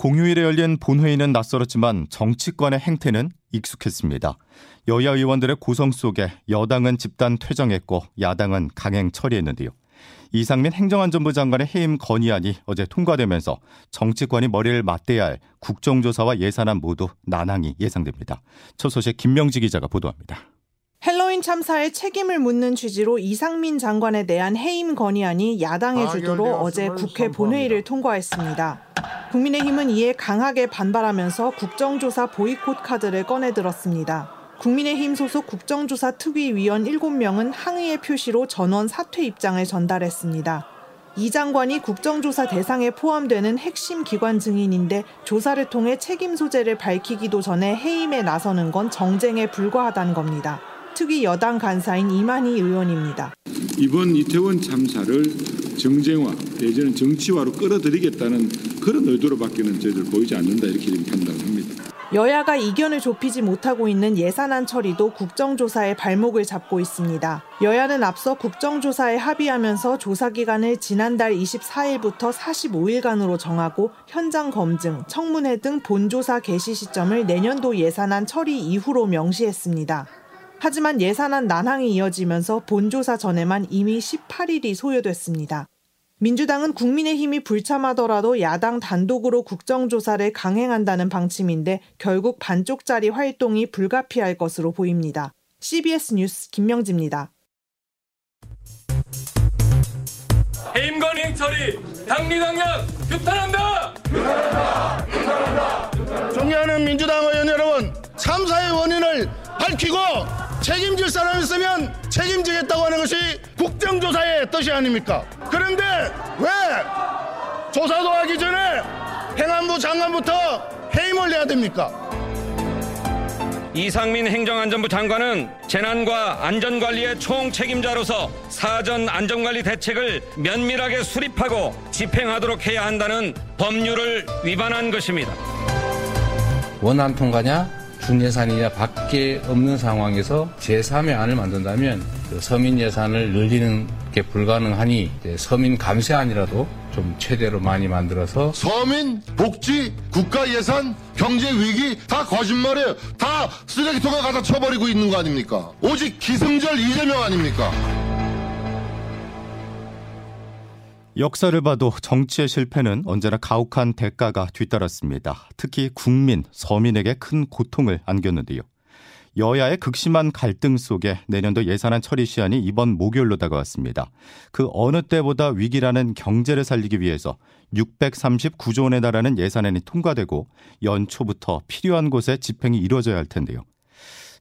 공휴일에 열린 본회의는 낯설었지만 정치권의 행태는 익숙했습니다. 여야 의원들의 고성 속에 여당은 집단 퇴정했고 야당은 강행 처리했는데요. 이상민 행정안전부 장관의 해임 건의안이 어제 통과되면서 정치권이 머리를 맞대야 할 국정조사와 예산안 모두 난항이 예상됩니다. 첫 소식 김명지 기자가 보도합니다. 헬로윈 참사의 책임을 묻는 취지로 이상민 장관에 대한 해임 건의안이 야당의 아, 주도로 아, 어제 국회 본회의를 통과했습니다. 국민의힘은 이에 강하게 반발하면서 국정조사 보이콧 카드를 꺼내들었습니다. 국민의힘 소속 국정조사 특위위원 7명은 항의의 표시로 전원 사퇴 입장을 전달했습니다. 이 장관이 국정조사 대상에 포함되는 핵심 기관 증인인데 조사를 통해 책임 소재를 밝히기도 전에 해임에 나서는 건 정쟁에 불과하다는 겁니다. 특위 여당 간사인 이만희 의원입니다. 이번 이태원 참사를 정쟁화 내지는 정치화로 끌어들이겠다는 그런 의도로밖에는 저희들 보이지 않는다 이렇게 판단합니다. 여야가 이견을 좁히지 못하고 있는 예산안 처리도 국정조사의 발목을 잡고 있습니다. 여야는 앞서 국정조사에 합의하면서 조사 기간을 지난달 24일부터 45일간으로 정하고 현장 검증, 청문회 등 본조사 개시 시점을 내년도 예산안 처리 이후로 명시했습니다. 하지만 예산안 난항이 이어지면서 본조사 전에만 이미 18일이 소요됐습니다. 민주당은 국민의힘이 불참하더라도 야당 단독으로 국정조사를 강행한다는 방침인데 결국 반쪽짜리 활동이 불가피할 것으로 보입니다. CBS 뉴스 김명지입니다. 해임건행 처리 당리당략 규탄한다! 규탄한다! 규탄한다! 존경하는 민주당 의원 여러분 참사의 원인을 밝히고 책임질 사람 있으면 책임지겠다고 하는 것이 국정조사의 뜻이 아닙니까? 그런데 왜 조사도 하기 전에 행안부 장관부터 해임을 내야 됩니까? 이상민 행정안전부 장관은 재난과 안전관리의 총 책임자로서 사전 안전관리 대책을 면밀하게 수립하고 집행하도록 해야 한다는 법률을 위반한 것입니다. 원안 통과냐? 준예산이냐 밖에 없는 상황에서 제3의 안을 만든다면 그 서민 예산을 늘리는 게 불가능하니 서민 감세안이라도 좀 최대로 많이 만들어서 서민 복지 국가 예산 경제 위기 다 거짓말이에요. 다 쓰레기통에 가다 쳐버리고 있는 거 아닙니까? 오직 기승절 이재명 아닙니까? 역사를 봐도 정치의 실패는 언제나 가혹한 대가가 뒤따랐습니다. 특히 국민, 서민에게 큰 고통을 안겼는데요. 여야의 극심한 갈등 속에 내년도 예산안 처리 시한이 이번 목요일로 다가왔습니다. 그 어느 때보다 위기라는 경제를 살리기 위해서 639조 원에 달하는 예산안이 통과되고 연초부터 필요한 곳에 집행이 이루어져야 할 텐데요.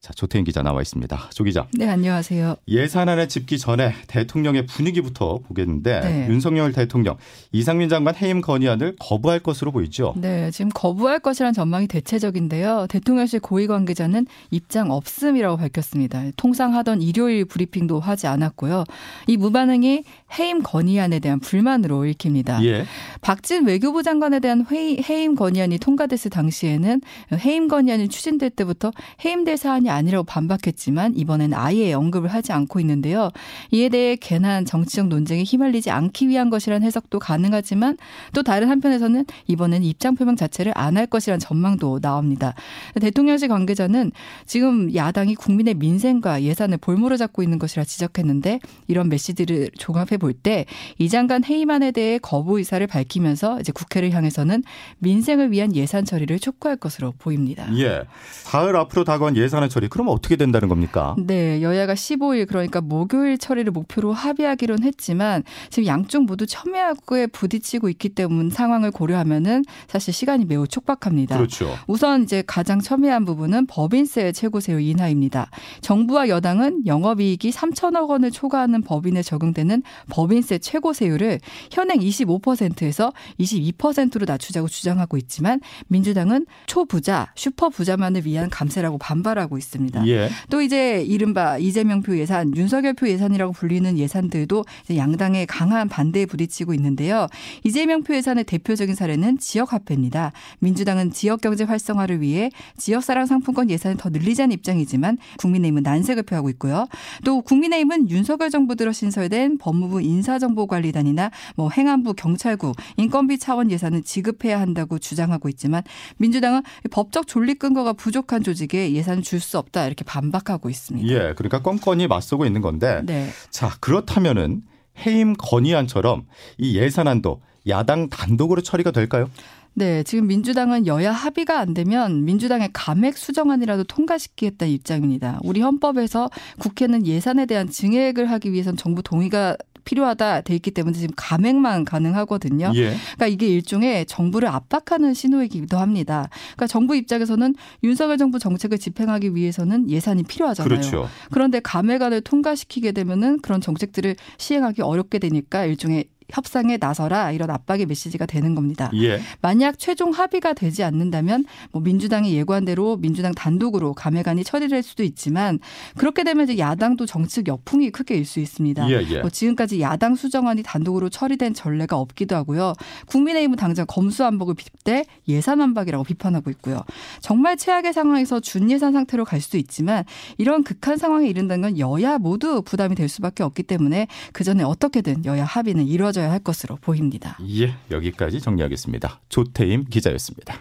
자, 조태인 기자 나와 있습니다. 조 기자. 네, 안녕하세요. 예산안에 집기 전에 대통령의 분위기부터 보겠는데 네. 윤석열 대통령 이상민 장관 해임 건의안을 거부할 것으로 보이죠. 네, 지금 거부할 것이란 전망이 대체적인데요. 대통령실 고위 관계자는 입장 없음이라고 밝혔습니다. 통상 하던 일요일 브리핑도 하지 않았고요. 이 무반응이 해임 건의안에 대한 불만으로 읽힙니다. 예. 박진 외교부 장관에 대한 회의, 해임 건의안이 통과됐을 당시에는 해임 건의안이 추진될 때부터 해임될 사안이 사안이 아니라고 반박했지만 이번엔 아예 언급을 하지 않고 있는데요. 이에 대해 괜한 정치적 논쟁에 휘말리지 않기 위한 것이라는 해석도 가능하지만 또 다른 한편에서는 이번엔 입장 표명 자체를 안 할 것이라는 전망도 나옵니다. 대통령실 관계자는 지금 야당이 국민의 민생과 예산을 볼모로 잡고 있는 것이라 지적했는데 이런 메시지를 종합해 볼 때 이 장관 해임안에 대해 거부 의사를 밝히면서 이제 국회를 향해서는 민생을 위한 예산 처리를 촉구할 것으로 보입니다. 예. 사흘 앞으로 다가온 예산안 처리 처리. 그러면 어떻게 된다는 겁니까? 네, 여야가 15일 그러니까 목요일 처리를 목표로 합의하기로는 했지만 지금 양쪽 모두 첨예하게 부딪히고 있기 때문 상황을 고려하면은 사실 시간이 매우 촉박합니다. 그렇죠. 우선 이제 가장 첨예한 부분은 법인세 최고세율 인하입니다. 정부와 여당은 영업이익이 3천억 원을 초과하는 법인에 적용되는 법인세 최고세율을 현행 25%에서 22%로 낮추자고 주장하고 있지만 민주당은 초부자, 슈퍼부자만을 위한 감세라고 반발하고 있습니다. 있습니다. 예. 또 이제 이른바 이재명 표 예산, 윤석열 표 예산이라고 불리는 예산들도 양당의 강한 반대에 부딪히고 있는데요. 이재명 표 예산의 대표적인 사례는 지역화폐입니다. 민주당은 지역경제 활성화를 위해 지역사랑 상품권 예산을 더 늘리자는 입장이지만 국민의힘은 난색을 표하고 있고요. 또 국민의힘은 윤석열 정부 들어 신설된 법무부 인사정보관리단이나 뭐 행안부, 경찰국, 인건비 차원 예산을 지급해야 한다고 주장하고 있지만 민주당은 법적 존립 근거가 부족한 조직에 예산을 줄 수 없다 이렇게 반박하고 있습니다. 예. 그러니까 껌껌이 맞서고 있는 건데. 네. 자, 그렇다면은 해임 건의안처럼 이 예산안도 야당 단독으로 처리가 될까요? 네, 지금 민주당은 여야 합의가 안 되면 민주당의 감액 수정안이라도 통과시키겠다는 입장입니다. 우리 헌법에서 국회는 예산에 대한 증액을 하기 위해선 정부 동의가 필요하다 돼 있기 때문에 지금 감액만 가능하거든요. 예. 그러니까 이게 일종의 정부를 압박하는 신호이기도 합니다. 그러니까 정부 입장에서는 윤석열 정부 정책을 집행하기 위해서는 예산이 필요하잖아요. 그렇죠. 그런데 감액안을 통과시키게 되면은 그런 정책들을 시행하기 어렵게 되니까 일종의 협상에 나서라 이런 압박의 메시지가 되는 겁니다. 예. 만약 최종 합의가 되지 않는다면 뭐 민주당이 예고한 대로 민주당 단독으로 감회관이 처리될 수도 있지만 그렇게 되면 이제 야당도 정책 역풍이 크게 일 수 있습니다. 예, 예. 뭐 지금까지 야당 수정안이 단독으로 처리된 전례가 없기도 하고요. 국민의힘은 당장 검수안박을 빗대 예산안박이라고 비판하고 있고요. 정말 최악의 상황에서 준예산 상태로 갈 수도 있지만 이런 극한 상황에 이른다는 건 여야 모두 부담이 될 수밖에 없기 때문에 그 전에 어떻게든 여야 합의는 이루어져 야 할 것으로 보입니다. 예. 여기까지 정리하겠습니다. 조태임 기자였습니다.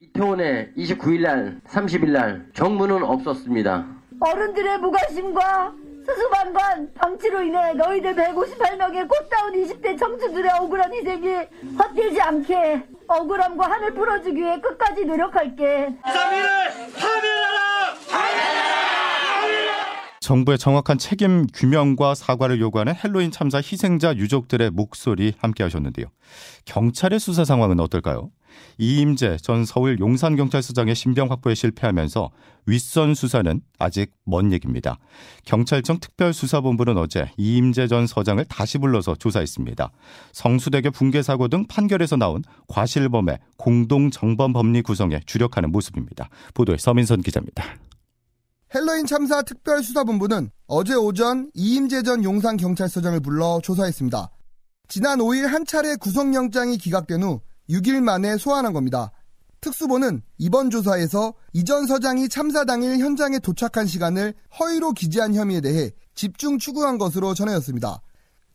이태원에 29일 날, 30일 날 정부는 없었습니다. 어른들의 무관심과 수수방관 방치로 인해 너희들 158명의 꽃다운 20대 청춘들의 억울한 희생이 헛되지 않게 억울함과 한을 풀어주기 위해 끝까지 노력할게. 정부의 정확한 책임 규명과 사과를 요구하는 헬로윈 참사 희생자 유족들의 목소리 함께 하셨는데요. 경찰의 수사 상황은 어떨까요? 이임재 전 서울 용산경찰서장의 신병 확보에 실패하면서 윗선 수사는 아직 먼 얘기입니다. 경찰청 특별수사본부는 어제 이임재 전 서장을 다시 불러서 조사했습니다. 성수대교 붕괴 사고 등 판결에서 나온 과실범의 공동 정범 법리 구성에 주력하는 모습입니다. 보도에 서민선 기자입니다. 헬로윈 참사 특별수사본부는 어제 오전 이임재 전 용산경찰서장을 불러 조사했습니다. 지난 5일 한 차례 구속영장이 기각된 후 6일 만에 소환한 겁니다. 특수본은 이번 조사에서 이전 서장이 참사 당일 현장에 도착한 시간을 허위로 기재한 혐의에 대해 집중 추구한 것으로 전해졌습니다.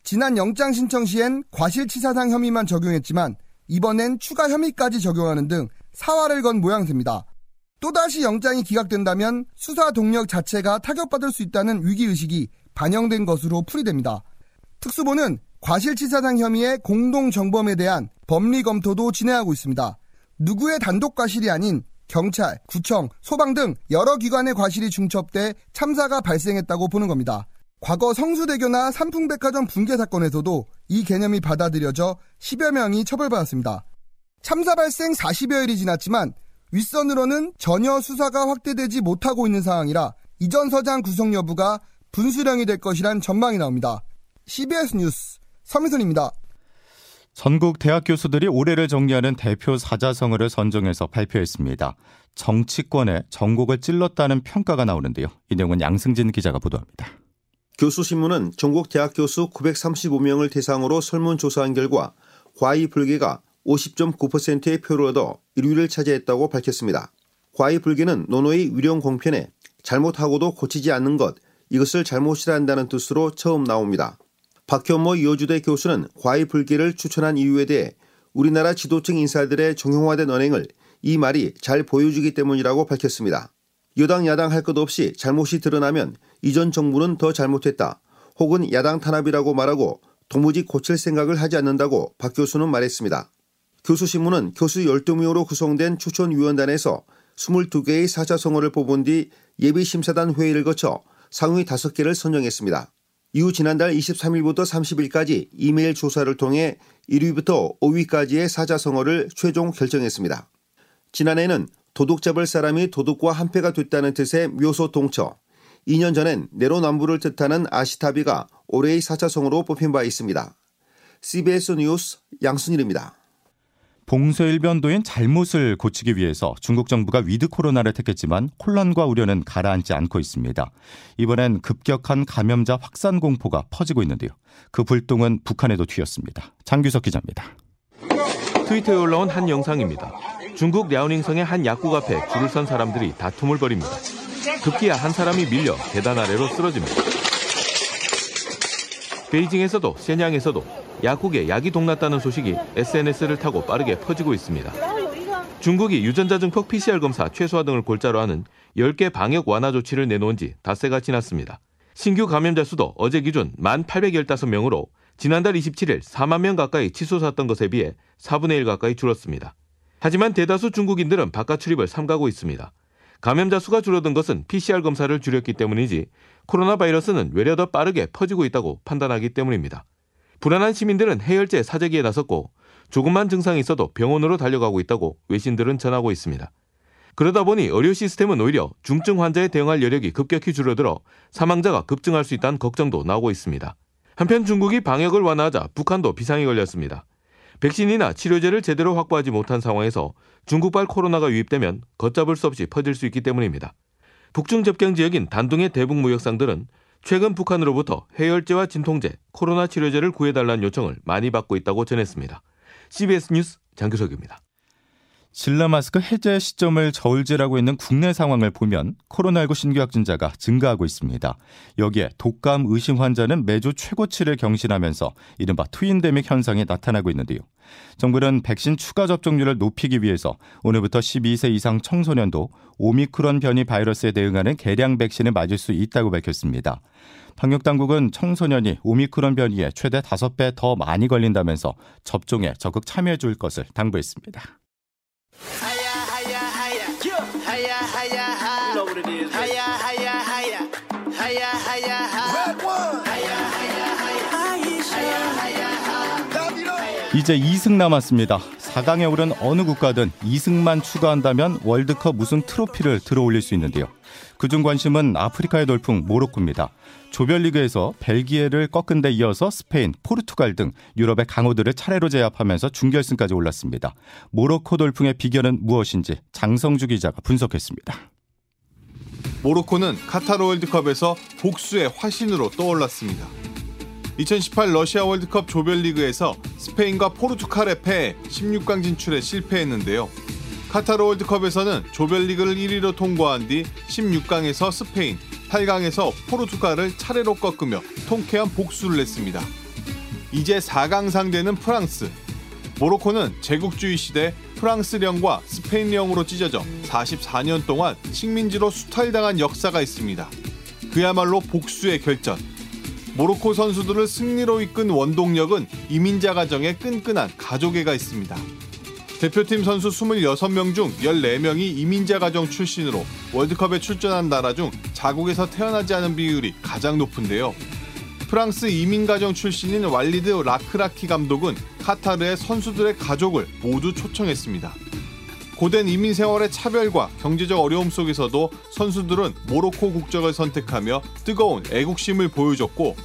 지난 영장 신청 시엔 과실치사상 혐의만 적용했지만 이번엔 추가 혐의까지 적용하는 등 사활을 건 모양새입니다. 또다시 영장이 기각된다면 수사 동력 자체가 타격받을 수 있다는 위기의식이 반영된 것으로 풀이됩니다. 특수본은 과실치사상 혐의의 공동정범에 대한 법리 검토도 진행하고 있습니다. 누구의 단독 과실이 아닌 경찰, 구청, 소방 등 여러 기관의 과실이 중첩돼 참사가 발생했다고 보는 겁니다. 과거 성수대교나 삼풍백화점 붕괴 사건에서도 이 개념이 받아들여져 10여 명이 처벌받았습니다. 참사 발생 40여일이 지났지만 윗선으로는 전혀 수사가 확대되지 못하고 있는 상황이라 이전 서장 구속 여부가 분수령이 될 것이란 전망이 나옵니다. CBS 뉴스 서민선입니다. 전국 대학 교수들이 올해를 정리하는 대표 사자성어를 선정해서 발표했습니다. 정치권에 전곡을 찔렀다는 평가가 나오는데요. 이 내용은 양승진 기자가 보도합니다. 교수신문은 전국 대학 교수 935명을 대상으로 설문조사한 결과 과이 불개가 50.9%의 표를 얻어 1위를 차지했다고 밝혔습니다. 과이 불개는 논어의 위령 공편에 잘못하고도 고치지 않는 것, 이것을 잘못이라 한다는 뜻으로 처음 나옵니다. 박현모 이호주대 교수는 과이 불개를 추천한 이유에 대해 우리나라 지도층 인사들의 정형화된 언행을 이 말이 잘 보여주기 때문이라고 밝혔습니다. 여당 야당 할 것 없이 잘못이 드러나면 이전 정부는 더 잘못했다. 혹은 야당 탄압이라고 말하고 도무지 고칠 생각을 하지 않는다고 박 교수는 말했습니다. 교수신문은 교수 12명으로 구성된 추천위원단에서 22개의 사자성어를 뽑은 뒤 예비심사단 회의를 거쳐 상위 5개를 선정했습니다. 이후 지난달 23일부터 30일까지 이메일 조사를 통해 1위부터 5위까지의 사자성어를 최종 결정했습니다. 지난해는 도둑 잡을 사람이 도둑과 한패가 됐다는 뜻의 묘소 동처, 2년 전엔 내로남부를 뜻하는 아시타비가 올해의 사자성어로 뽑힌 바 있습니다. CBS 뉴스 양순일입니다. 봉쇄일변도인 잘못을 고치기 위해서 중국 정부가 위드 코로나를 택했지만 혼란과 우려는 가라앉지 않고 있습니다. 이번엔 급격한 감염자 확산 공포가 퍼지고 있는데요. 그 불똥은 북한에도 튀었습니다. 장규석 기자입니다. 트위터에 올라온 한 영상입니다. 중국 랴오닝성의 한 약국 앞에 줄을 선 사람들이 다툼을 벌입니다. 급기야 한 사람이 밀려 계단 아래로 쓰러집니다. 베이징에서도 세냥에서도 약국에 약이 동났다는 소식이 SNS를 타고 빠르게 퍼지고 있습니다. 중국이 유전자 증폭 PCR 검사 최소화 등을 골자로 하는 10개 방역 완화 조치를 내놓은 지 닷새가 지났습니다. 신규 감염자 수도 어제 기준 1,815명으로 지난달 27일 4만 명 가까이 치솟았던 것에 비해 4분의 1 가까이 줄었습니다. 하지만 대다수 중국인들은 바깥 출입을 삼가고 있습니다. 감염자 수가 줄어든 것은 PCR 검사를 줄였기 때문이지 코로나 바이러스는 외려 더 빠르게 퍼지고 있다고 판단하기 때문입니다. 불안한 시민들은 해열제 사재기에 나섰고 조금만 증상이 있어도 병원으로 달려가고 있다고 외신들은 전하고 있습니다. 그러다 보니 의료 시스템은 오히려 중증 환자에 대응할 여력이 급격히 줄어들어 사망자가 급증할 수 있다는 걱정도 나오고 있습니다. 한편 중국이 방역을 완화하자 북한도 비상이 걸렸습니다. 백신이나 치료제를 제대로 확보하지 못한 상황에서 중국발 코로나가 유입되면 걷잡을 수 없이 퍼질 수 있기 때문입니다. 북중 접경 지역인 단둥의 대북 무역상들은 최근 북한으로부터 해열제와 진통제, 코로나 치료제를 구해달라는 요청을 많이 받고 있다고 전했습니다. CBS 뉴스 장규석입니다. 신라 마스크 해제 시점을 저울질하고 있는 국내 상황을 보면 코로나19 신규 확진자가 증가하고 있습니다. 여기에 독감 의심 환자는 매주 최고치를 경신하면서 이른바 트윈데믹 현상이 나타나고 있는데요. 정부는 백신 추가 접종률을 높이기 위해서 오늘부터 12세 이상 청소년도 오미크론 변이 바이러스에 대응하는 개량 백신을 맞을 수 있다고 밝혔습니다. 방역 당국은 청소년이 오미크론 변이에 최대 5배 더 많이 걸린다면서 접종에 적극 참여해 줄 것을 당부했습니다. 이제 2승 남았습니다. 4강에 오른 어느 국가든 2승만 추가한다면 월드컵 우승 트로피를 들어올릴 수 있는데요. 그중 관심은 아프리카의 돌풍 모로코입니다. 조별리그에서 벨기에를 꺾은 데 이어서 스페인, 포르투갈 등 유럽의 강호들을 차례로 제압하면서 준결승까지 올랐습니다. 모로코 돌풍의 비결은 무엇인지 장성주 기자가 분석했습니다. 모로코는 카타르 월드컵에서 복수의 화신으로 떠올랐습니다. 2018 러시아 월드컵 조별리그에서 스페인과 포르투갈에 패해 16강 진출에 실패했는데요. 카타르 월드컵에서는 조별리그를 1위로 통과한 뒤 16강에서 스페인, 8강에서 포르투갈을 차례로 꺾으며 통쾌한 복수를 냈습니다. 이제 4강 상대는 프랑스. 모로코는 제국주의 시대 프랑스령과 스페인령으로 찢어져 44년 동안 식민지로 수탈당한 역사가 있습니다. 그야말로 복수의 결전. 모로코 선수들을 승리로 이끈 원동력은 이민자 가정의 끈끈한 가족애가 있습니다. 대표팀 선수 26명 중 14명이 이민자 가정 출신으로 월드컵에 출전한 나라 중 자국에서 태어나지 않은 비율이 가장 높은데요. 프랑스 이민 가정 출신인 왈리드 라크라키 감독은 카타르의 선수들의 가족을 모두 초청했습니다. 고된 이민 생활의 차별과 경제적 어려움 속에서도 선수들은 모로코 국적을 선택하며 뜨거운 애국심을 보여줬고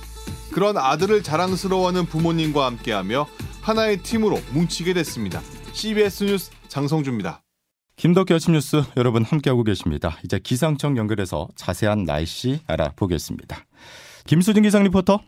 그런 아들을 자랑스러워하는 부모님과 함께하며 하나의 팀으로 뭉치게 됐습니다. CBS 뉴스 장성주입니다. 김덕기 아침 뉴스 여러분 함께하고 계십니다. 이제 기상청 연결해서 자세한 날씨 알아보겠습니다. 김수진 기상 리포터.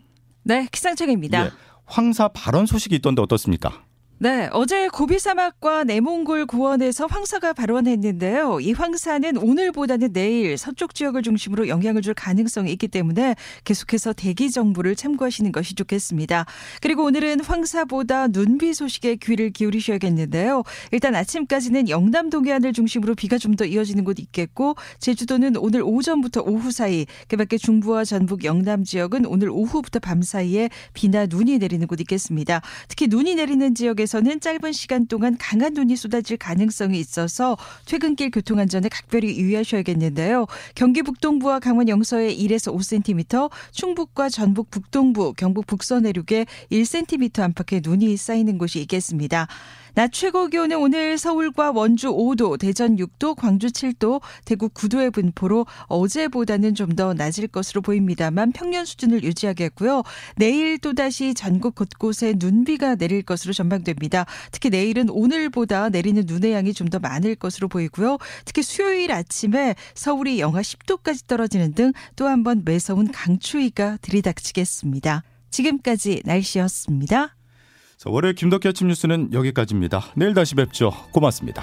네, 기상청입니다. 예, 황사 발언 소식이 있던데 어떻습니까? 네, 어제 고비 사막과 내몽골 구원에서 황사가 발원했는데요. 이 황사는 오늘보다는 내일 서쪽 지역을 중심으로 영향을 줄 가능성이 있기 때문에 계속해서 대기 정보를 참고하시는 것이 좋겠습니다. 그리고 오늘은 황사보다 눈비 소식에 귀를 기울이셔야겠는데요. 일단 아침까지는 영남 동해안을 중심으로 비가 좀 더 이어지는 곳 있겠고 제주도는 오늘 오전부터 오후 사이, 그밖에 중부와 전북 영남 지역은 오늘 오후부터 밤 사이에 비나 눈이 내리는 곳 있겠습니다. 특히 눈이 내리는 지역에서 지역에서는 짧은 시간 동안 강한 눈이 쏟아질 가능성이 있어서 퇴근길 교통안전에 각별히 유의하셔야겠는데요. 경기 북동부와 강원 영서에 1에서 5cm, 충북과 전북 북동부, 경북 북서 내륙에 1cm 안팎의 눈이 쌓이는 곳이 있겠습니다. 낮 최고 기온은 오늘 서울과 원주 5도, 대전 6도, 광주 7도, 대구 9도의 분포로 어제보다는 좀 더 낮을 것으로 보입니다만 평년 수준을 유지하겠고요. 내일 또다시 전국 곳곳에 눈비가 내릴 것으로 전망됩니다. 특히 내일은 오늘보다 내리는 눈의 양이 좀 더 많을 것으로 보이고요. 특히 수요일 아침에 서울이 영하 10도까지 떨어지는 등 또 한 번 매서운 강추위가 들이닥치겠습니다. 지금까지 날씨였습니다. 자, 월요일 김덕기 아침 뉴스는 여기까지입니다. 내일 다시 뵙죠. 고맙습니다.